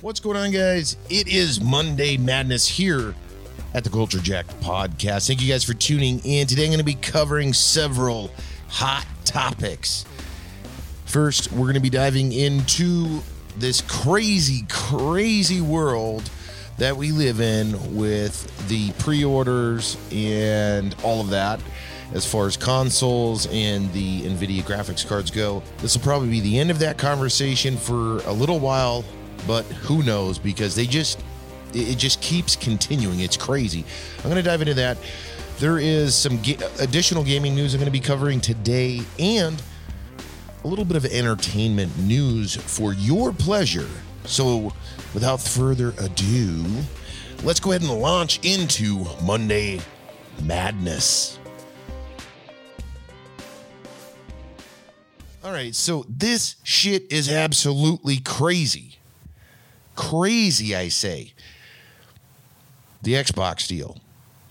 What's going on, guys? It is Monday Madness here at the Culture Jacked podcast. Thank you guys for tuning in. Today, I'm going to be covering several hot topics. First, we're going to be diving into this crazy, crazy world that we live in with the pre orders and all of that. As far as consoles and the NVIDIA graphics cards go, this will probably be the end of that conversation for a little while, but who knows because they just it just keeps continuing. It's crazy. I'm going to dive into that. There is some ga- additional gaming news I'm going to be covering today and a little bit of entertainment news for your pleasure. So, without further ado, let's go ahead and launch into Monday Madness. All right, so this shit is absolutely crazy. Crazy, I say. The Xbox deal.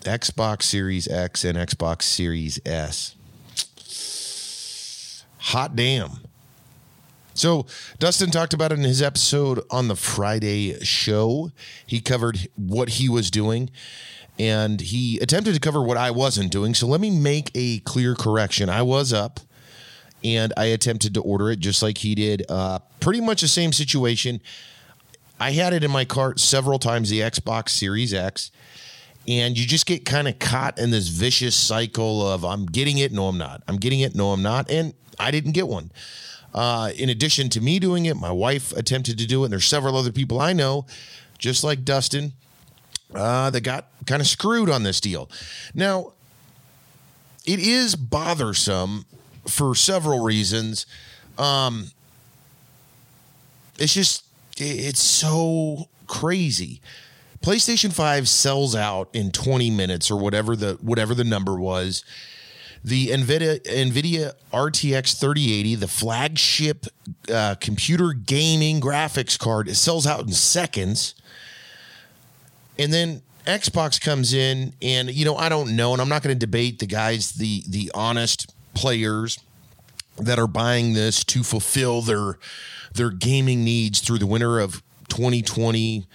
Xbox Series X and Xbox Series S. Hot damn. So, Dustin talked about it in his episode on the Friday show. He covered what he was doing and he attempted to cover what I wasn't doing. So, let me make a clear correction. I was up and I attempted to order it just like he did. Uh, pretty much the same situation. I had it in my cart several times, the Xbox Series X, and you just get kind of caught in this vicious cycle of I'm getting it, no, I'm not. I'm getting it, no, I'm not. And I didn't get one. Uh, in addition to me doing it, my wife attempted to do it, and there's several other people I know, just like Dustin, uh, that got kind of screwed on this deal. Now, it is bothersome for several reasons. Um, it's just it's so crazy. PlayStation 5 sells out in 20 minutes or whatever the whatever the number was. The Nvidia Nvidia RTX 3080, the flagship uh, computer gaming graphics card, it sells out in seconds. And then Xbox comes in, and you know I don't know, and I'm not going to debate the guys, the the honest players that are buying this to fulfill their their gaming needs through the winter of 2020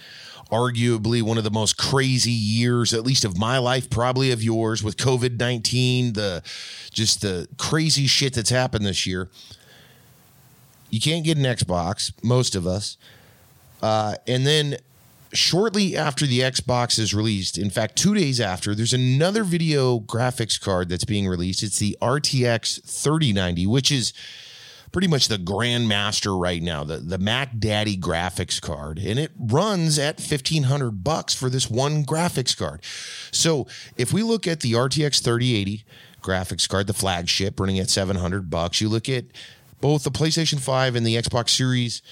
arguably one of the most crazy years at least of my life probably of yours with covid-19 the just the crazy shit that's happened this year. You can't get an xbox most of us. Uh, and then shortly after the xbox is released in fact two days after there's another video graphics card that's being released. It's the rtx 3090 which is pretty much the grandmaster right now, the, the Mac Daddy graphics card. And it runs at 1500 bucks for this one graphics card. So if we look at the RTX 3080 graphics card, the flagship running at 700 bucks, you look at both the PlayStation 5 and the Xbox Series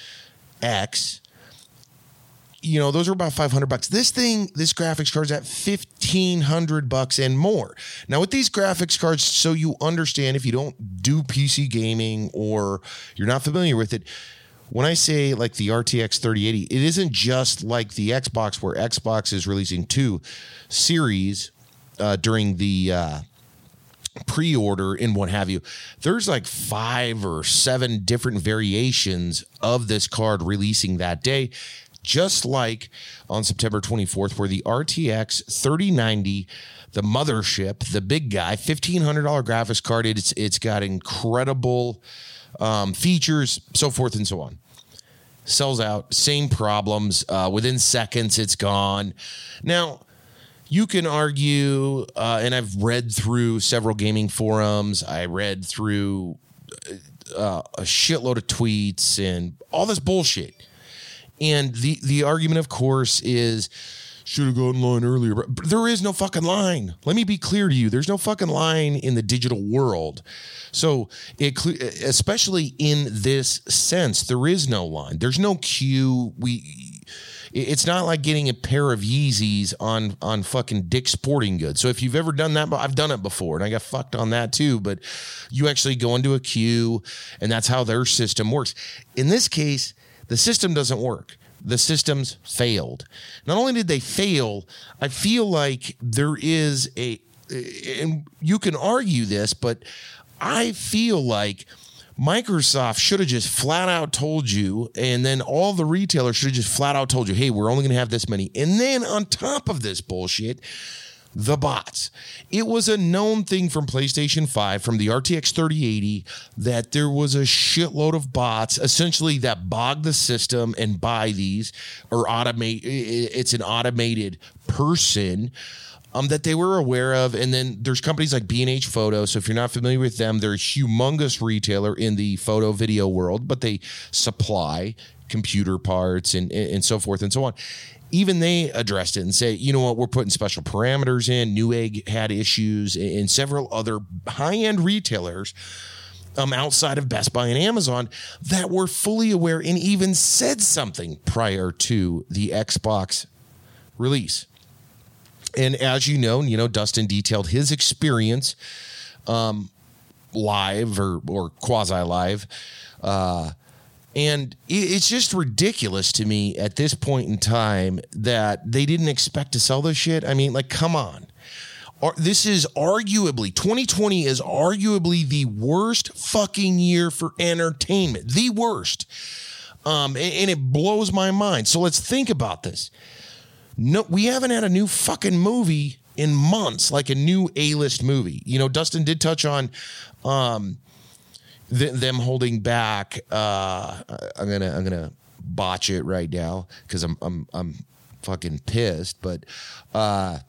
X, you know, those are about 500 bucks. This thing, this graphics card's at 1500 bucks and more. Now, with these graphics cards, so you understand if you don't do PC gaming or you're not familiar with it, when I say like the RTX 3080, it isn't just like the Xbox where Xbox is releasing two series uh, during the uh, pre-order and what have you there's like five or seven different variations of this card releasing that day just like on September 24th, where the RTX 3090, the mothership, the big guy, $1,500 graphics card, it's, it's got incredible um, features, so forth and so on. Sells out, same problems. Uh, within seconds, it's gone. Now, you can argue, uh, and I've read through several gaming forums, I read through uh, a shitload of tweets and all this bullshit and the the argument, of course, is should have gone line earlier. But there is no fucking line. Let me be clear to you. There's no fucking line in the digital world. So, it, especially in this sense, there is no line. There's no queue. We it's not like getting a pair of Yeezys on on fucking Dick Sporting Goods. So if you've ever done that, I've done it before, and I got fucked on that too. But you actually go into a queue, and that's how their system works. In this case, the system doesn't work. The systems failed. Not only did they fail, I feel like there is a, and you can argue this, but I feel like Microsoft should have just flat out told you, and then all the retailers should have just flat out told you, hey, we're only going to have this many. And then on top of this bullshit, the bots. It was a known thing from PlayStation 5, from the RTX 3080, that there was a shitload of bots essentially that bog the system and buy these or automate. It's an automated person. Um, that they were aware of. And then there's companies like B&H Photo. So if you're not familiar with them, they're a humongous retailer in the photo video world, but they supply computer parts and, and so forth and so on even they addressed it and say, you know what, we're putting special parameters in. Newegg had issues, and several other high end retailers um, outside of Best Buy and Amazon that were fully aware and even said something prior to the Xbox release. And as you know, you know, Dustin detailed his experience um, live or or quasi live. Uh, and it's just ridiculous to me at this point in time that they didn't expect to sell this shit. I mean, like, come on. This is arguably, 2020 is arguably the worst fucking year for entertainment. The worst. Um, and it blows my mind. So let's think about this. No, we haven't had a new fucking movie in months, like a new A-list movie. You know, Dustin did touch on um, th- them holding back. Uh, I'm gonna I'm gonna botch it right now because I'm I'm I'm fucking pissed. But uh,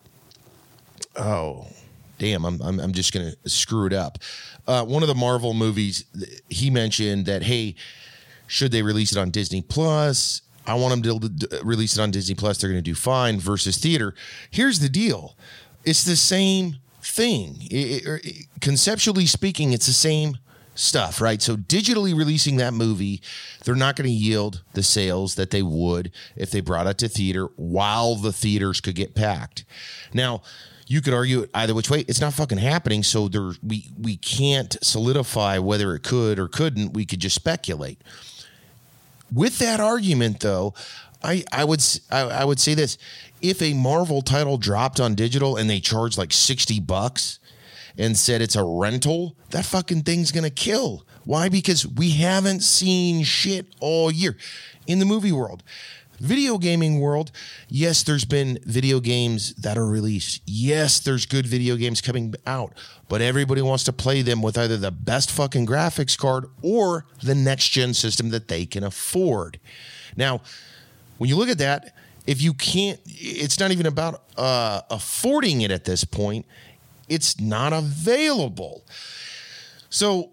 oh damn, I'm, I'm I'm just gonna screw it up. Uh, one of the Marvel movies, he mentioned that hey, should they release it on Disney Plus? I want them to release it on Disney Plus. They're going to do fine versus theater. Here's the deal: it's the same thing. It, it, conceptually speaking, it's the same stuff, right? So digitally releasing that movie, they're not going to yield the sales that they would if they brought it to theater while the theaters could get packed. Now, you could argue either which way. It's not fucking happening, so there we we can't solidify whether it could or couldn't. We could just speculate. With that argument, though, I I would I, I would say this: if a Marvel title dropped on digital and they charged like sixty bucks, and said it's a rental, that fucking thing's going to kill. Why? Because we haven't seen shit all year in the movie world. Video gaming world, yes, there's been video games that are released. Yes, there's good video games coming out, but everybody wants to play them with either the best fucking graphics card or the next gen system that they can afford. Now, when you look at that, if you can't, it's not even about uh, affording it at this point it's not available. So,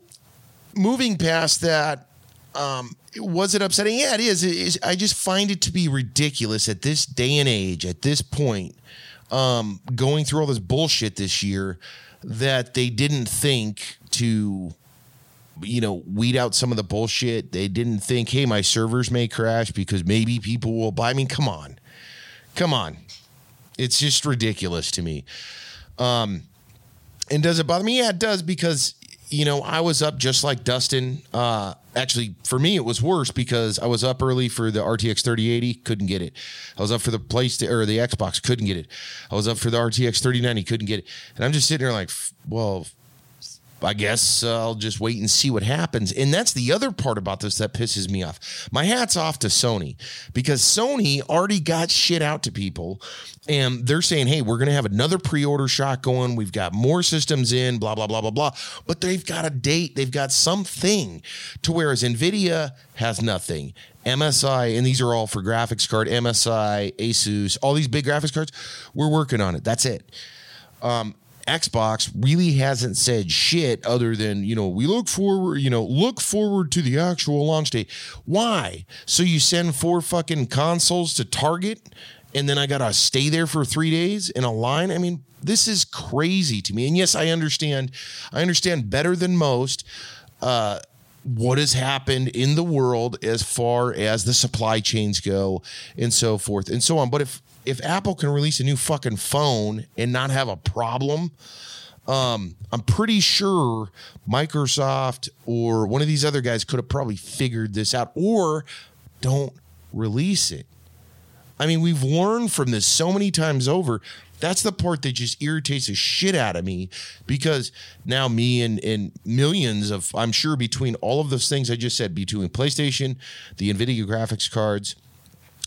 moving past that, um, was it upsetting? Yeah, it is. it is. I just find it to be ridiculous at this day and age, at this point, um, going through all this bullshit this year, that they didn't think to, you know, weed out some of the bullshit. They didn't think, hey, my servers may crash because maybe people will buy. I mean, come on, come on. It's just ridiculous to me. Um, and does it bother me? Yeah, it does because you know I was up just like Dustin. Uh, actually, for me, it was worse because I was up early for the RTX 3080, couldn't get it. I was up for the PlayStation or the Xbox, couldn't get it. I was up for the RTX 3090, couldn't get it. And I'm just sitting there like, well, I guess uh, I'll just wait and see what happens. And that's the other part about this that pisses me off. My hat's off to Sony because Sony already got shit out to people and they're saying, hey, we're going to have another pre order shot going. We've got more systems in, blah, blah, blah, blah, blah. But they've got a date, they've got something to whereas NVIDIA has nothing. MSI, and these are all for graphics card, MSI, Asus, all these big graphics cards, we're working on it. That's it. Um, Xbox really hasn't said shit other than, you know, we look forward, you know, look forward to the actual launch date. Why? So you send four fucking consoles to Target and then I got to stay there for 3 days in a line? I mean, this is crazy to me. And yes, I understand. I understand better than most uh, what has happened in the world as far as the supply chains go and so forth and so on. But if if Apple can release a new fucking phone and not have a problem, um, I'm pretty sure Microsoft or one of these other guys could have probably figured this out or don't release it. I mean, we've learned from this so many times over. That's the part that just irritates the shit out of me because now me and, and millions of, I'm sure between all of those things I just said, between PlayStation, the NVIDIA graphics cards,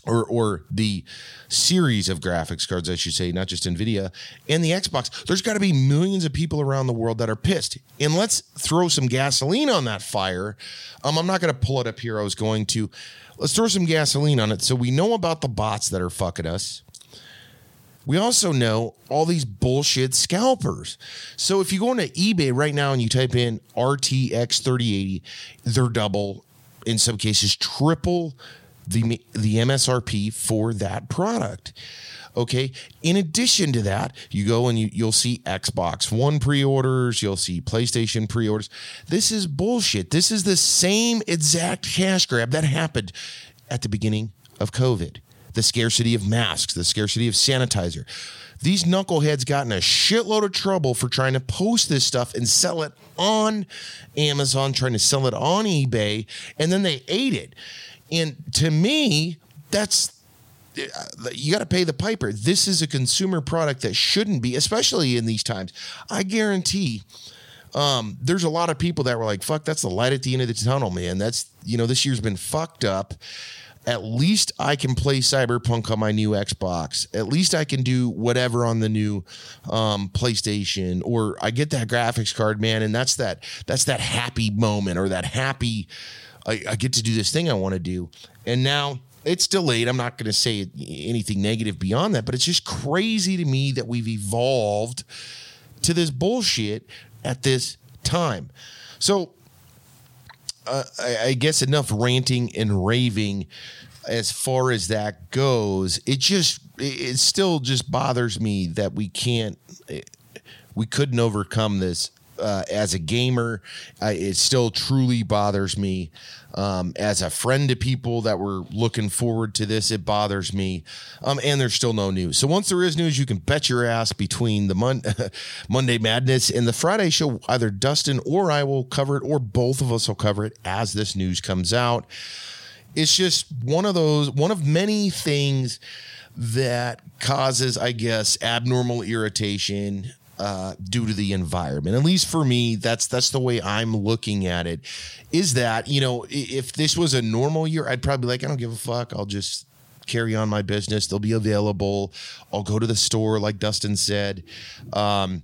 or or the series of graphics cards, I should say, not just Nvidia and the Xbox. There's got to be millions of people around the world that are pissed, and let's throw some gasoline on that fire. Um, I'm not going to pull it up here. I was going to. Let's throw some gasoline on it so we know about the bots that are fucking us. We also know all these bullshit scalpers. So if you go into eBay right now and you type in RTX 3080, they're double, in some cases triple the the MSRP for that product. Okay. In addition to that, you go and you, you'll see Xbox One pre-orders, you'll see PlayStation pre-orders. This is bullshit. This is the same exact cash grab that happened at the beginning of COVID. The scarcity of masks, the scarcity of sanitizer. These knuckleheads got in a shitload of trouble for trying to post this stuff and sell it on Amazon, trying to sell it on eBay, and then they ate it. And to me, that's you got to pay the piper. This is a consumer product that shouldn't be, especially in these times. I guarantee um, there's a lot of people that were like, fuck, that's the light at the end of the tunnel, man. That's, you know, this year's been fucked up. At least I can play Cyberpunk on my new Xbox. At least I can do whatever on the new um, PlayStation, or I get that graphics card, man, and that's that that's that happy moment or that happy I, I get to do this thing I want to do. And now it's delayed. I'm not going to say anything negative beyond that, but it's just crazy to me that we've evolved to this bullshit at this time. So uh, I, I guess enough ranting and raving as far as that goes. It just, it still just bothers me that we can't, we couldn't overcome this uh, as a gamer, it still truly bothers me. Um, as a friend to people that were looking forward to this, it bothers me. Um, and there's still no news. So once there is news, you can bet your ass between the Mon- Monday Madness and the Friday show, either Dustin or I will cover it, or both of us will cover it as this news comes out. It's just one of those, one of many things that causes, I guess, abnormal irritation uh, due to the environment. At least for me, that's that's the way I'm looking at it. Is that you know if this was a normal year, I'd probably like I don't give a fuck. I'll just carry on my business. They'll be available. I'll go to the store, like Dustin said. Um,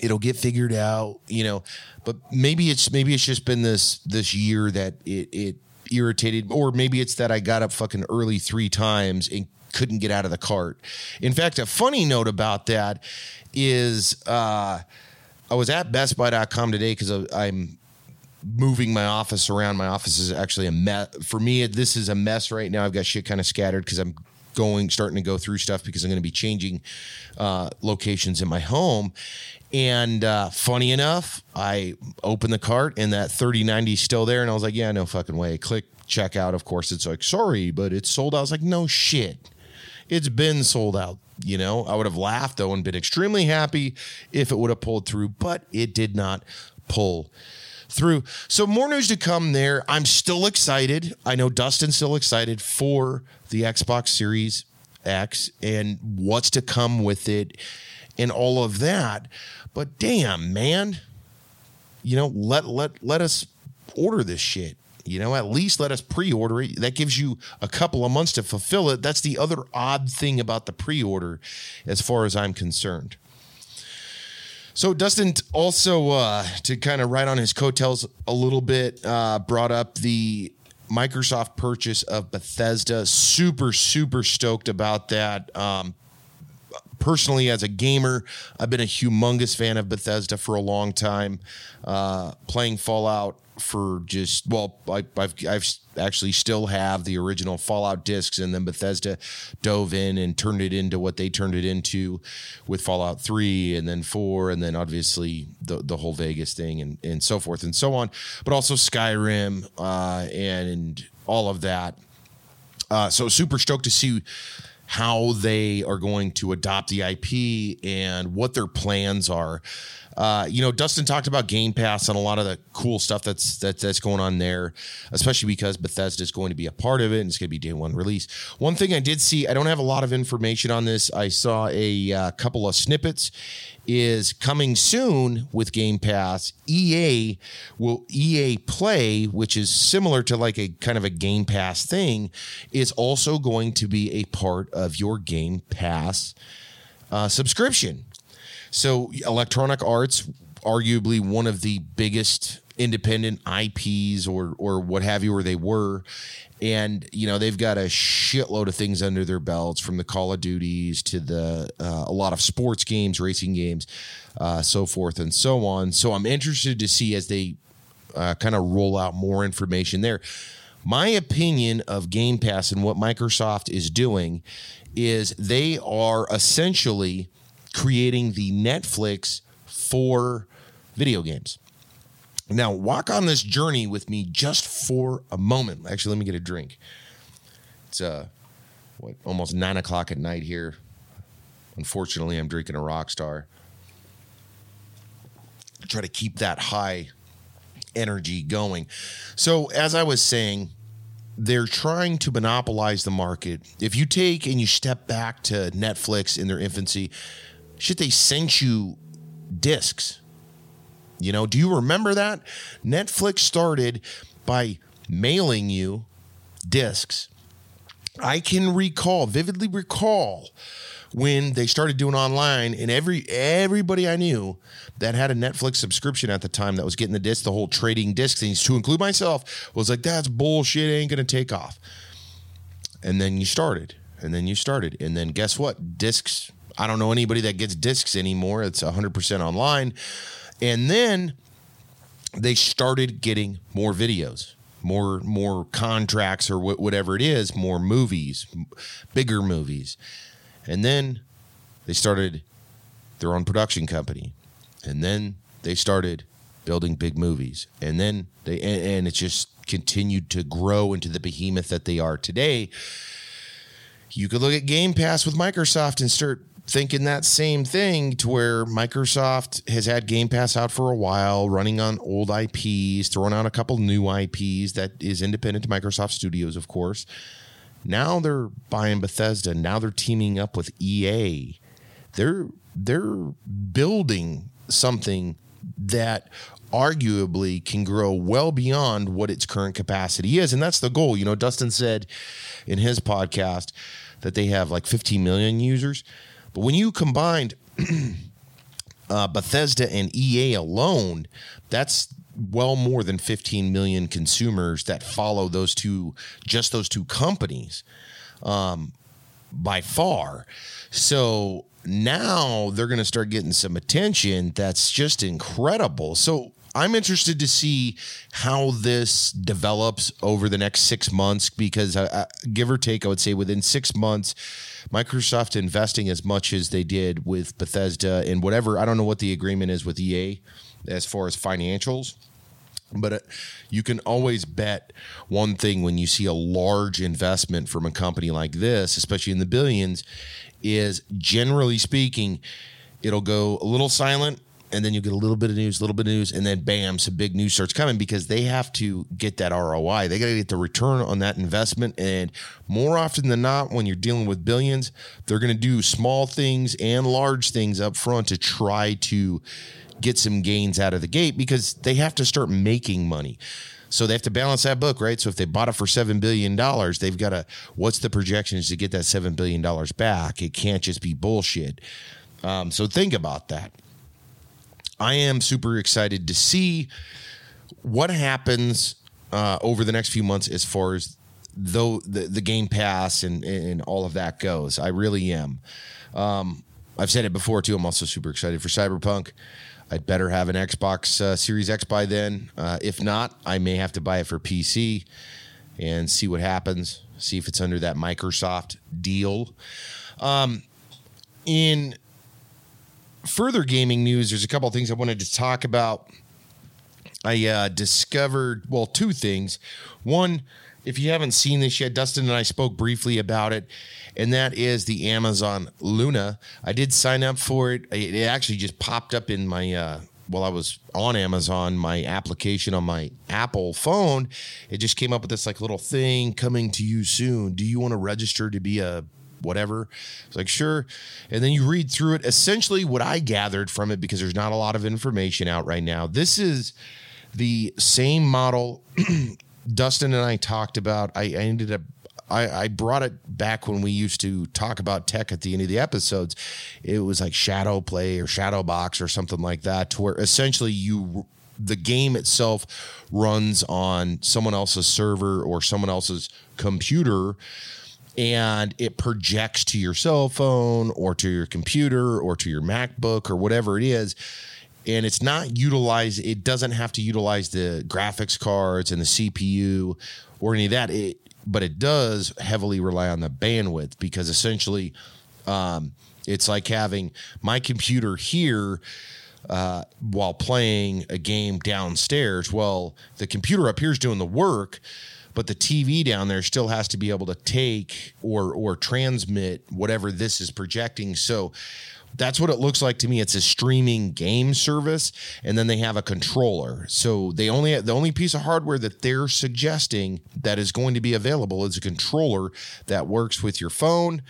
it'll get figured out, you know. But maybe it's maybe it's just been this this year that it it irritated, or maybe it's that I got up fucking early three times and couldn't get out of the cart. In fact, a funny note about that is uh, I was at BestBuy.com today because I'm moving my office around. My office is actually a mess. For me, this is a mess right now. I've got shit kind of scattered because I'm going, starting to go through stuff because I'm going to be changing uh, locations in my home. And uh, funny enough, I opened the cart and that 3090 is still there. And I was like, yeah, no fucking way. Click checkout. Of course, it's like, sorry, but it's sold out. I was like, no shit. It's been sold out. You know, I would have laughed though and been extremely happy if it would have pulled through, but it did not pull through. So more news to come there. I'm still excited. I know Dustin's still excited for the Xbox Series X and what's to come with it and all of that. But damn, man, you know, let let let us order this shit. You know, at least let us pre order it. That gives you a couple of months to fulfill it. That's the other odd thing about the pre order, as far as I'm concerned. So Dustin also, uh, to kind of ride on his coattails a little bit, uh, brought up the Microsoft purchase of Bethesda. Super, super stoked about that. Um, personally, as a gamer, I've been a humongous fan of Bethesda for a long time. Uh, playing Fallout for just well, I, have I've actually still have the original Fallout discs, and then Bethesda dove in and turned it into what they turned it into with Fallout Three, and then Four, and then obviously the the whole Vegas thing, and and so forth and so on. But also Skyrim uh, and, all of that. Uh, so super stoked to see how they are going to adopt the IP and what their plans are. Uh, you know, Dustin talked about Game Pass and a lot of the cool stuff that's that, that's going on there, especially because Bethesda is going to be a part of it and it's going to be day one release. One thing I did see, I don't have a lot of information on this. I saw a uh, couple of snippets. Is coming soon with Game Pass. EA will EA Play, which is similar to like a kind of a Game Pass thing, is also going to be a part of your Game Pass uh, subscription. So, Electronic Arts, arguably one of the biggest independent IPs or or what have you, or they were, and you know they've got a shitload of things under their belts, from the Call of Duties to the uh, a lot of sports games, racing games, uh, so forth and so on. So I'm interested to see as they uh, kind of roll out more information there. My opinion of Game Pass and what Microsoft is doing is they are essentially creating the Netflix for video games. Now, walk on this journey with me just for a moment. Actually, let me get a drink. It's uh, what almost nine o'clock at night here. Unfortunately, I'm drinking a Rockstar. Try to keep that high energy going. So, as I was saying, they're trying to monopolize the market. If you take and you step back to Netflix in their infancy, shit, they sent you discs. You know, do you remember that? Netflix started by mailing you discs. I can recall, vividly recall when they started doing online and every everybody I knew that had a Netflix subscription at the time that was getting the disc, the whole trading disc things, to include myself, was like, that's bullshit, ain't gonna take off. And then you started, and then you started, and then guess what? Discs I don't know anybody that gets discs anymore. It's 100% online. And then they started getting more videos, more more contracts or wh- whatever it is, more movies, bigger movies. And then they started their own production company. And then they started building big movies. And then they and, and it just continued to grow into the behemoth that they are today. You could look at Game Pass with Microsoft and start thinking that same thing to where Microsoft has had Game Pass out for a while, running on old IPs, throwing out a couple new IPs that is independent to Microsoft Studios, of course. Now they're buying Bethesda. Now they're teaming up with EA. They're they're building something that arguably can grow well beyond what its current capacity is. And that's the goal. You know, Dustin said in his podcast that they have like 15 million users. But when you combined uh, Bethesda and EA alone, that's well more than 15 million consumers that follow those two, just those two companies um, by far. So now they're going to start getting some attention that's just incredible. So I'm interested to see how this develops over the next six months because, uh, uh, give or take, I would say within six months, Microsoft investing as much as they did with Bethesda and whatever. I don't know what the agreement is with EA as far as financials. But uh, you can always bet one thing when you see a large investment from a company like this, especially in the billions, is generally speaking, it'll go a little silent and then you get a little bit of news, a little bit of news, and then bam, some big news starts coming because they have to get that ROI. They got to get the return on that investment. And more often than not, when you're dealing with billions, they're going to do small things and large things up front to try to get some gains out of the gate because they have to start making money. So they have to balance that book, right? So if they bought it for $7 billion, they've got to, what's the projections to get that $7 billion back? It can't just be bullshit. Um, so think about that. I am super excited to see what happens uh, over the next few months as far as though the, the Game Pass and, and all of that goes. I really am. Um, I've said it before too. I'm also super excited for Cyberpunk. I'd better have an Xbox uh, Series X by then. Uh, if not, I may have to buy it for PC and see what happens. See if it's under that Microsoft deal. Um, in further gaming news, there's a couple of things I wanted to talk about. I uh, discovered, well, two things. One, if you haven't seen this yet, Dustin and I spoke briefly about it, and that is the Amazon Luna. I did sign up for it. It actually just popped up in my uh, while I was on Amazon, my application on my Apple phone. It just came up with this like little thing coming to you soon. Do you want to register to be a whatever. It's like, sure. And then you read through it. Essentially, what I gathered from it, because there's not a lot of information out right now, this is the same model Dustin and I talked about. I, I ended up I, brought it back when we used to talk about tech at the end of the episodes. It was like Shadow Play or Shadow Box or something like that, to where essentially you the game itself runs on someone else's server or someone else's computer and it projects to your cell phone or to your computer or to your MacBook or whatever it is. And it's not utilized, it doesn't have to utilize the graphics cards and the CPU or any of that. It, but it does heavily rely on the bandwidth because essentially um, it's like having my computer here uh, while playing a game downstairs. Well, the computer up here is doing the work but the TV down there still has to be able to take or or transmit whatever this is projecting. So that's what it looks like to me. It's a streaming game service, and then they have a controller. So they only the only piece of hardware that they're suggesting that is going to be available is a controller that works with your phone.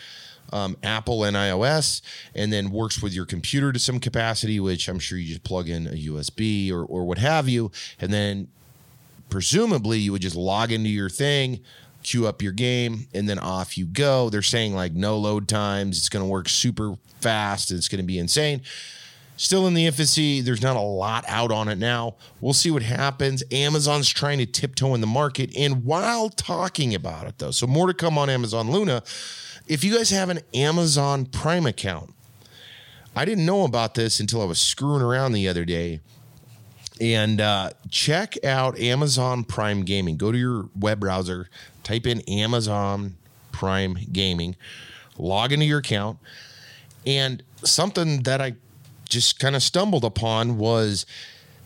Um, Apple and iOS, and then works with your computer to some capacity, which I'm sure you just plug in a USB or, or what have you, and then presumably you would just log into your thing, queue up your game, and then off you go. They're saying like no load times. It's going to work super fast. It's going to be insane. Still in the infancy. There's not a lot out on it now. We'll see what happens. Amazon's trying to tiptoe in the market. And while talking about it, though, so more to come on Amazon Luna. If you guys have an Amazon Prime account, I didn't know about this until I was screwing around the other day and uh, check out Amazon Prime Gaming. Go to your web browser, type in Amazon Prime Gaming, log into your account, and something that I just kind of stumbled upon was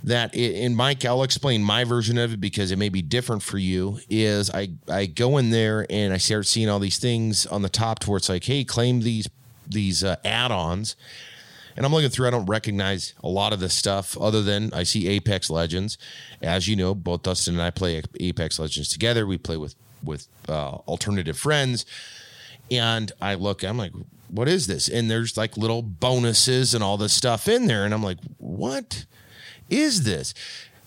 that in Mike, I'll explain my version of it because it may be different for you. Is I I go in there and I start seeing all these things on the top to where it's like, hey, claim these these uh, add-ons and I'm looking through, I don't recognize a lot of this stuff other than I see Apex Legends. As you know, both Dustin and I play Apex Legends together. We play with with uh, alternative friends. And I look, I'm like, what is this? And there's like little bonuses and all this stuff in there. And I'm like, what is this?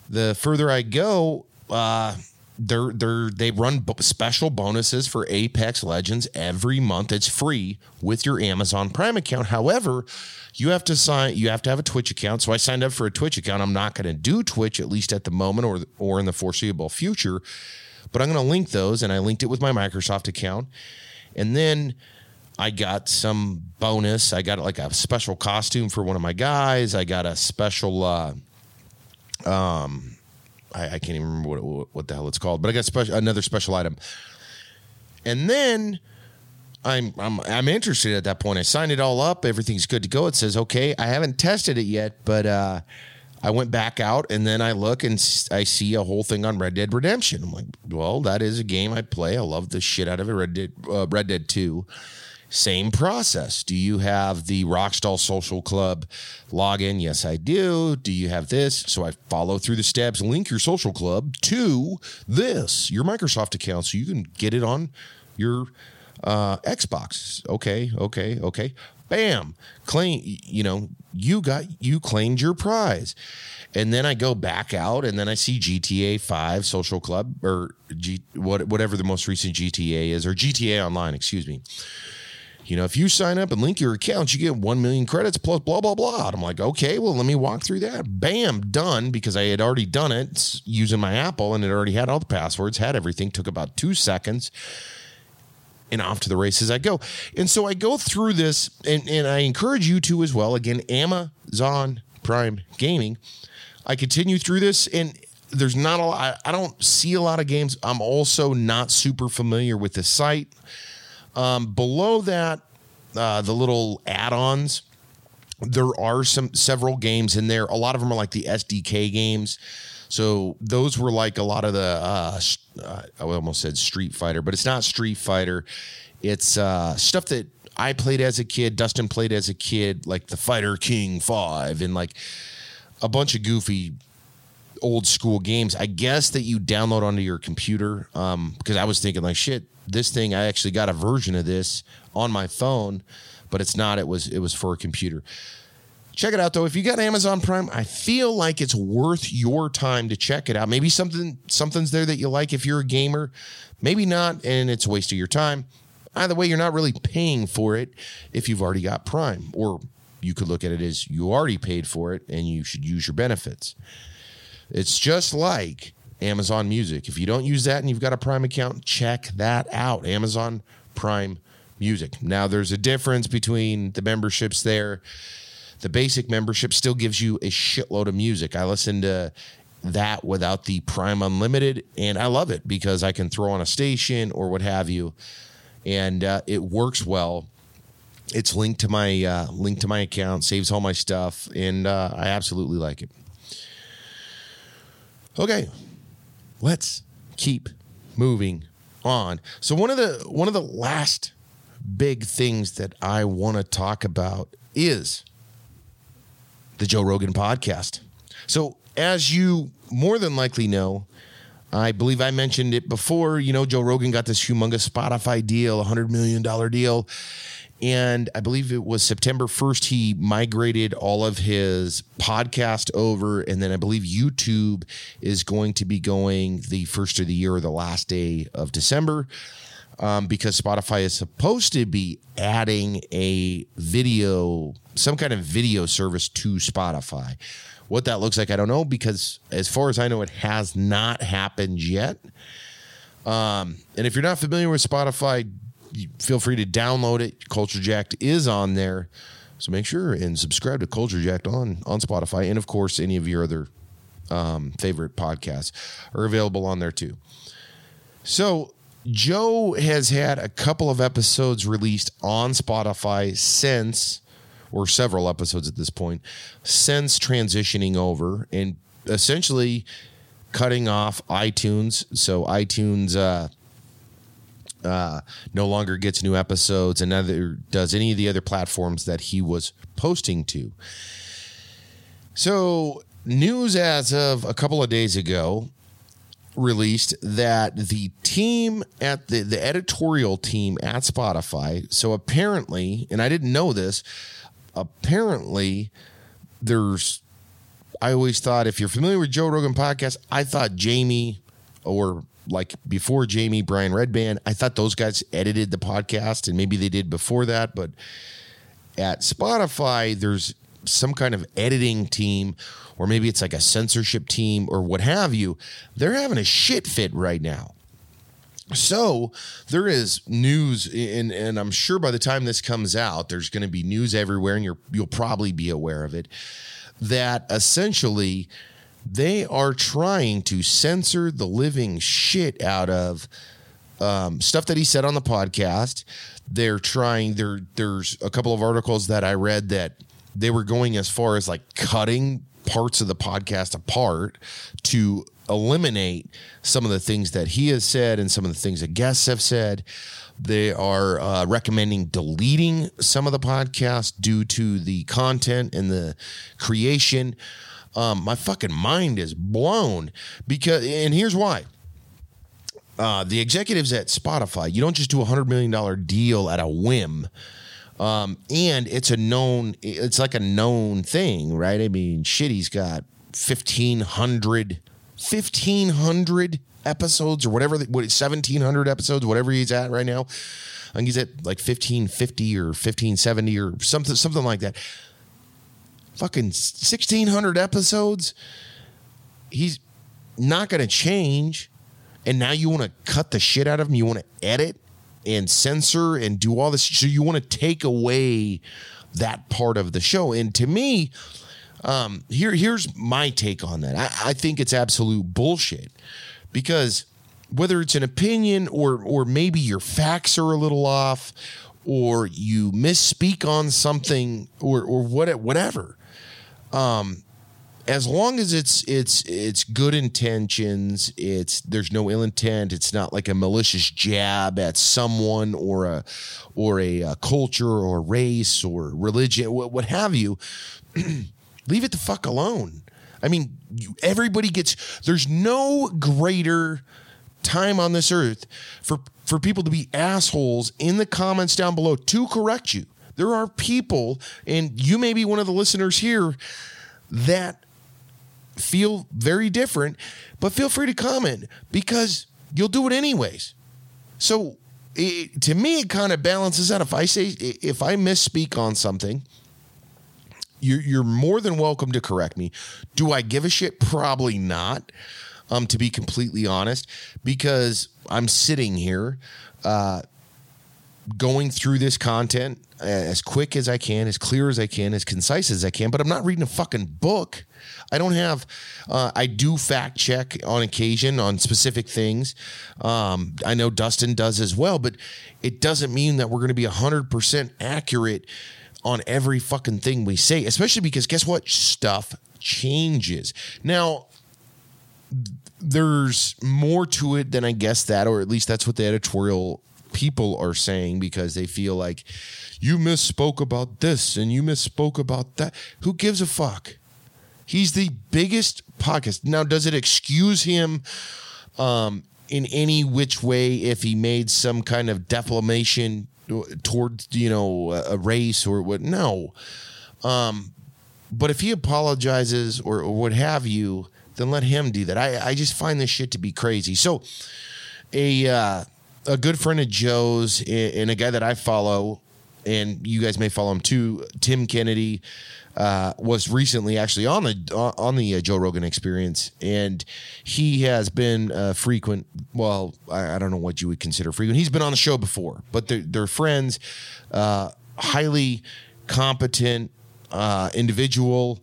The further I go, uh, they're they're they run special bonuses for Apex Legends every month. It's free with your Amazon Prime account. However, you have to sign you have to have a Twitch account. So I signed up for a Twitch account. I'm not going to do Twitch at least at the moment or or in the foreseeable future, but I'm going to link those and I linked it with my Microsoft account. And then I got some bonus. I got like a special costume for one of my guys. I got a special uh um I, I can't even remember what, what the hell it's called, but I got special another special item. And then I'm I'm I'm interested at that point. I signed it all up. Everything's good to go. It says okay. I haven't tested it yet, but uh, I went back out and then I look and I see a whole thing on Red Dead Redemption. I'm like, well, that is a game I play. I love the shit out of it. Red Dead uh, Red Dead Two. Same process. Do you have the Rockstar Social Club login? Yes, I do. Do you have this? So I follow through the steps, link your social club to this, your Microsoft account, so you can get it on your uh, Xbox. Okay, okay, okay. Bam, claim. You know, you got you claimed your prize, and then I go back out, and then I see GTA Five Social Club or G, what whatever the most recent GTA is, or GTA Online. Excuse me. You know, if you sign up and link your account, you get 1 million credits plus blah, blah, blah. And I'm like, okay, well, let me walk through that. Bam, done because I had already done it using my Apple and it already had all the passwords, had everything, took about two seconds and off to the races I go. And so I go through this, and, and I encourage you to as well. Again, Amazon Prime Gaming. I continue through this, and there's not a lot, I don't see a lot of games. I'm also not super familiar with the site. Um, below that, uh, the little add-ons, there are some several games in there. A lot of them are like the SNK games. So those were like a lot of the uh, uh, I almost said Street Fighter, but it's not Street Fighter. It's uh, stuff that I played as a kid. Dustin played as a kid, like the Fighter King Five, and like a bunch of goofy old school games. I guess that you download onto your computer. Um, because I was thinking like, shit, this thing. I actually got a version of this on my phone, but it's not. It was it was for a computer. Check it out though. If you got Amazon Prime, I feel like it's worth your time to check it out. Maybe something something's there that you like if you're a gamer. Maybe not, and it's a waste of your time. Either way, you're not really paying for it if you've already got Prime. Or you could look at it as you already paid for it and you should use your benefits. It's just like Amazon Music. If you don't use that and you've got a Prime account, check that out. Amazon Prime Music. Now, there's a difference between the memberships there. The basic membership still gives you a shitload of music. I listen to that without the Prime Unlimited, and I love it because I can throw on a station or what have you, and uh, it works well. It's linked to my uh, linked to my account, saves all my stuff, and uh, I absolutely like it. Okay, let's keep moving on. So one of the one of the last big things that I want to talk about is the Joe Rogan podcast. So as you more than likely know, I believe I mentioned it before, you know, Joe Rogan got this humongous Spotify deal, a $100 million deal. And I believe it was September 1st, he migrated all of his podcast over. And then I believe YouTube is going to be going the first of the year or the last day of December. Um, because Spotify is supposed to be adding a video, some kind of video service to Spotify. What that looks like, I don't know, because as far as I know, it has not happened yet. Um, and if you're not familiar with Spotify, feel free to download it. Culture Jacked is on there. So make sure and subscribe to Culture Jacked on, on Spotify. And of course, any of your other um, favorite podcasts are available on there too. So Joe has had a couple of episodes released on Spotify since, or several episodes at this point, since transitioning over and essentially cutting off iTunes. So iTunes uh, uh, no longer gets new episodes and neither does any of the other platforms that he was posting to. So, news as of a couple of days ago released that the team at the, the editorial team at Spotify, so apparently, and I didn't know this, apparently there's I always thought if you're familiar with Joe Rogan podcast, I thought Jamie or like before Jamie, Brian Redban, I thought those guys edited the podcast and maybe they did before that. But at Spotify, there's some kind of editing team, or maybe it's like a censorship team or what have you. They're having a shit fit right now. So there is news, and, and I'm sure by the time this comes out, there's going to be news everywhere, and you're, you'll probably be aware of it. That essentially they are trying to censor the living shit out of um, stuff that he said on the podcast. They're trying. There, there's a couple of articles that I read that they were going as far as like cutting parts of the podcast apart to eliminate some of the things that he has said and some of the things that guests have said. They are uh, recommending deleting some of the podcasts due to the content and the creation um, my fucking mind is blown because, and here's why. Uh, the executives at Spotify, you don't just do a hundred million dollar deal at a whim. Um, and it's a known, it's like a known thing, right? I mean, shit, he's got 1500, 1500 episodes or whatever, what, 1700 episodes, whatever he's at right now. I think he's at like 1550 or 1570 or something, something like that fucking 1600 episodes. He's not going to change. And now you want to cut the shit out of him. You want to edit and censor and do all this. So you want to take away that part of the show. And to me, um, here here's my take on that. I, I think it's absolute bullshit because whether it's an opinion or or maybe your facts are a little off or you misspeak on something or or what whatever um, as long as it's it's it's good intentions, it's there's no ill intent. It's not like a malicious jab at someone or a or a, a culture or race or religion, what, what have you. leave it the fuck alone. I mean, you, everybody gets. There's no greater time on this earth for for people to be assholes in the comments down below to correct you. There are people, and you may be one of the listeners here that feel very different, but feel free to comment because you'll do it anyways. So it, to me, it kind of balances out. If I say, if I misspeak on something, you're, you're more than welcome to correct me. Do I give a shit? Probably not. Um, to be completely honest, because I'm sitting here, uh, going through this content as quick as I can, as clear as I can, as concise as I can, but I'm not reading a fucking book. I don't have, uh, I do fact check on occasion on specific things. Um, I know Dustin does as well, but it doesn't mean that we're going to be 100% accurate on every fucking thing we say, especially because guess what? Stuff changes. Now, there's more to it than I guess that, or at least that's what the editorial people are saying because they feel like you misspoke about this and you misspoke about that. Who gives a fuck? He's the biggest podcast. Now, does it excuse him um, in any which way if he made some kind of defamation towards you know a race or what? No. Um, but if he apologizes or, or what have you, then let him do that. I, I just find this shit to be crazy. So, a uh, a good friend of Joe's and a guy that I follow, and you guys may follow him too, Tim Kennedy. Uh, was recently actually on the on the uh, Joe Rogan Experience, and he has been uh, frequent. Well, I, I, don't know what you would consider frequent. He's been on the show before, but they're, they're friends. Uh, highly competent uh, individual.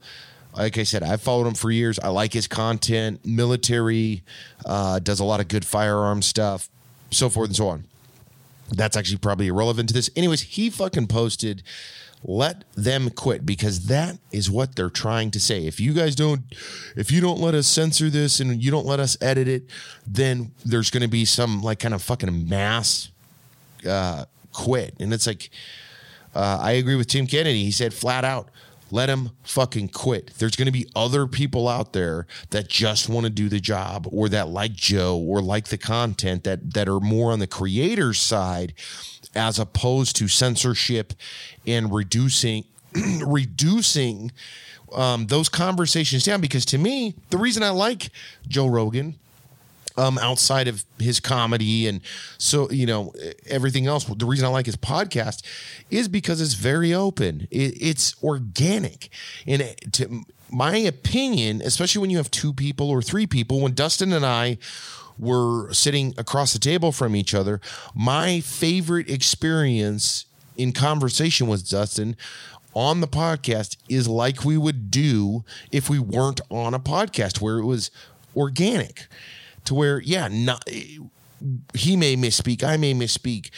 Like I said, I've followed him for years. I like his content. Military uh, does a lot of good firearm stuff, so forth and so on. That's actually probably irrelevant to this. Anyways, he fucking posted let them quit because that is what they're trying to say. If you guys don't, if you don't let us censor this and you don't let us edit it, then there's going to be some like kind of fucking mass uh, quit. And it's like, uh, I agree with Tim Kennedy. He said flat out, let him fucking quit. There's going to be other people out there that just want to do the job or that like Joe or like the content that that are more on the creator's side as opposed to censorship and reducing reducing um, those conversations down. Because to me, the reason I like Joe Rogan um, outside of his comedy and so you know everything else. The reason I like his podcast is because it's very open. It, it's organic, and it, to my opinion, especially when you have two people or three people, when Dustin and I were sitting across the table from each other, my favorite experience in conversation with Dustin on the podcast is like we would do if we weren't on a podcast where it was organic to where yeah not, he may misspeak i may misspeak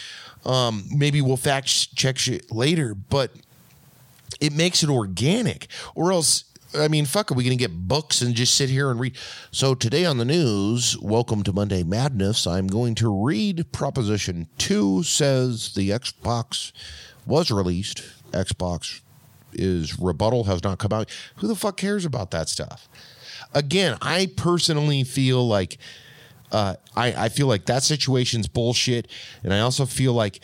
um, maybe we'll fact check shit later but it makes it organic or else I mean, fuck, are we to get books and just sit here and read? So, today on the news, welcome to Monday Madness. I'm going to read Proposition 2 says the Xbox was released. Xbox is rebuttal, has not come out. Who the fuck cares about that stuff? Again, I personally feel like. Uh, I, I feel like that situation's bullshit. And I also feel like,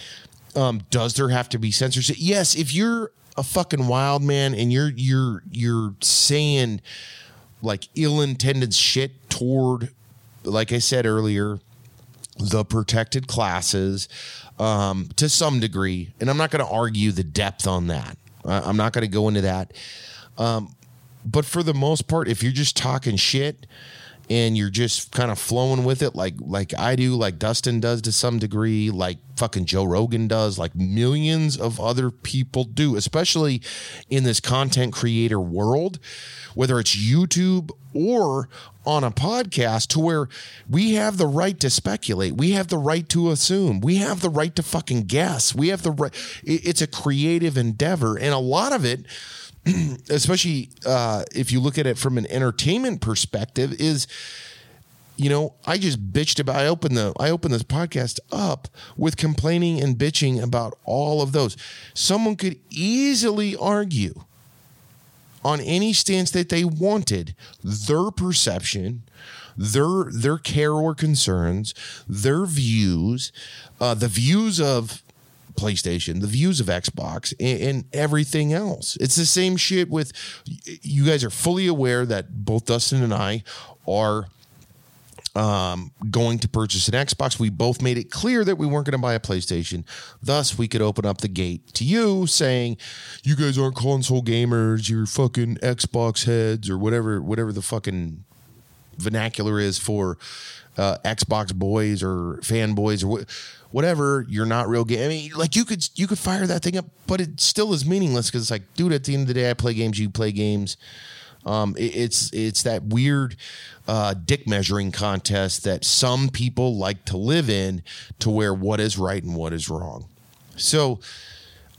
um, does there have to be censorship? Yes, if you're a fucking wild man and you're you're you're saying like ill-intended shit toward like I said earlier the protected classes um, to some degree and I'm not going to argue the depth on that I'm not going to go into that um, but for the most part if you're just talking shit and you're just kind of flowing with it like like I do, like Dustin does to some degree, like fucking Joe Rogan does, like millions of other people do, especially in this content creator world, whether it's YouTube or on a podcast to where we have the right to speculate. We have the right to assume. We have the right to fucking guess. We have the right. It's a creative endeavor. And a lot of it, especially uh, if you look at it from an entertainment perspective, is you know, I just bitched about. I opened the I opened this podcast up with complaining and bitching about all of those. Someone could easily argue on any stance that they wanted their perception, their their care or concerns, their views, uh, the views of PlayStation, the views of Xbox, and, and, everything else. It's the same shit with you guys are fully aware that both Dustin and I are um, going to purchase an Xbox. We both made it clear that we weren't going to buy a PlayStation. Thus, we could open up the gate to you saying, "You guys aren't console gamers. You're fucking Xbox heads or whatever, whatever the fucking vernacular is for uh, Xbox boys or fanboys or wh- whatever. You're not real game. I mean, like you could you could fire that thing up, but it still is meaningless because it's like, dude, at the end of the day, I play games. You play games." Um, it, it's it's that weird uh, dick measuring contest that some people like to live in, to where what is right and what is wrong. So,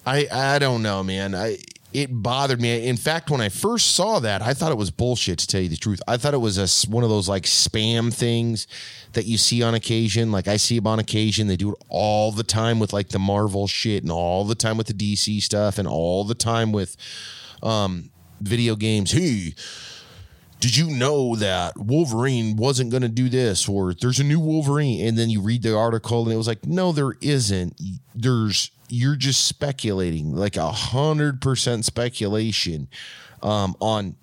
I I don't know, man. I it bothered me. In fact, when I first saw that, I thought it was bullshit. To tell you the truth, I thought it was a one of those like spam things that you see on occasion. Like I see them on occasion. They do it all the time with like the Marvel shit, and all the time with the DC stuff, and all the time with um, video games. Hey, did you know that Wolverine wasn't going to do this or there's a new Wolverine and then you read the article and it was like no there isn't. There's you're just speculating like a hundred percent speculation um, on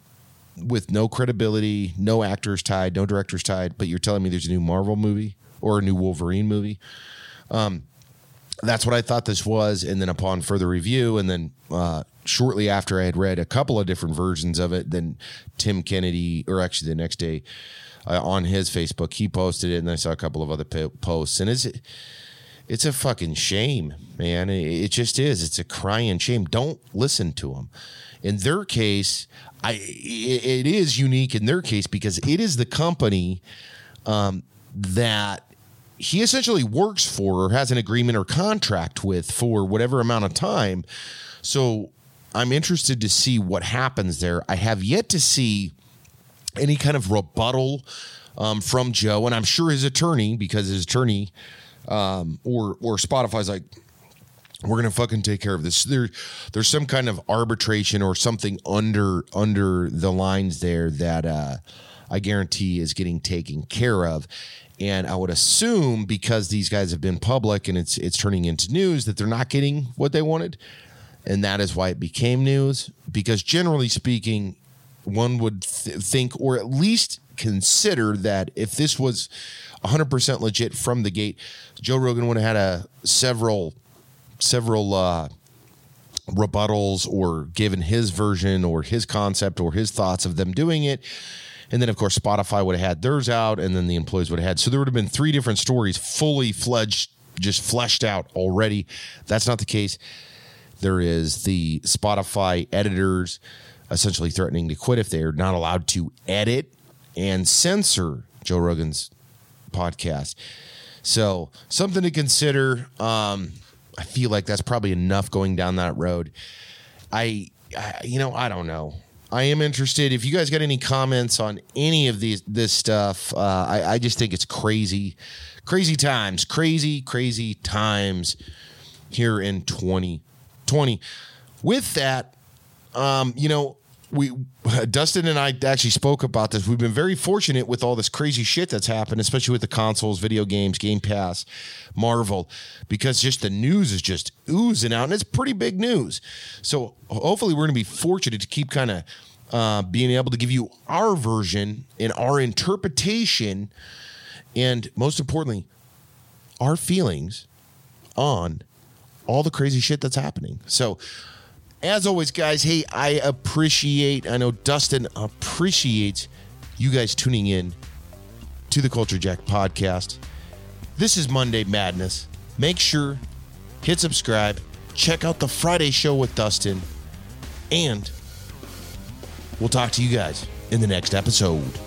with no credibility no actors tied no directors tied but you're telling me there's a new Marvel movie or a new Wolverine movie. Um, that's what I thought this was and then upon further review and then uh, shortly after I had read a couple of different versions of it, then Tim Kennedy, or actually the next day uh, on his Facebook, he posted it, and I saw a couple of other posts, and it's it's a fucking shame, man. It, just is. It's a crying shame. Don't listen to them. In their case, I it is unique in their case because it is the company um, that he essentially works for or has an agreement or contract with for whatever amount of time. So I'm interested to see what happens there. I have yet to see any kind of rebuttal um, from Joe, and I'm sure his attorney, because his attorney um, or or Spotify's like, we're gonna fucking take care of this. There, there's some kind of arbitration or something under under the lines there that uh, I guarantee is getting taken care of. And I would assume because these guys have been public and it's it's turning into news that they're not getting what they wanted and that is why it became news. Because generally speaking, one would th- think, or at least consider, that if this was 100% legit from the gate, Joe Rogan would have had a several several uh, rebuttals or given his version or his concept or his thoughts of them doing it. And then, of course, Spotify would have had theirs out, and then the employees would have had. So there would have been three different stories, fully fledged, just fleshed out already. That's not the case. There is the Spotify editors essentially threatening to quit if they're not allowed to edit and censor Joe Rogan's podcast. So something to consider. Um, I feel like that's probably enough going down that road. I, I, you know, I don't know. I am interested. If you guys got any comments on any of these this stuff, uh, I, I just think it's crazy, crazy times, crazy, crazy times here in 20 20. With that, um, you know, we Dustin and I actually spoke about this. We've been very fortunate with all this crazy shit that's happened, especially with the consoles, video games, Game Pass, Marvel, because just the news is just oozing out, and it's pretty big news. So hopefully, we're going to be fortunate to keep kind of uh, being able to give you our version and our interpretation, and most importantly, our feelings on all the crazy shit that's happening. So, as always, guys, hey, I appreciate, I know Dustin appreciates you guys tuning in to the Culture Jacked podcast. This is Monday Madness. Make sure, hit subscribe, check out the Friday show with Dustin, and we'll talk to you guys in the next episode.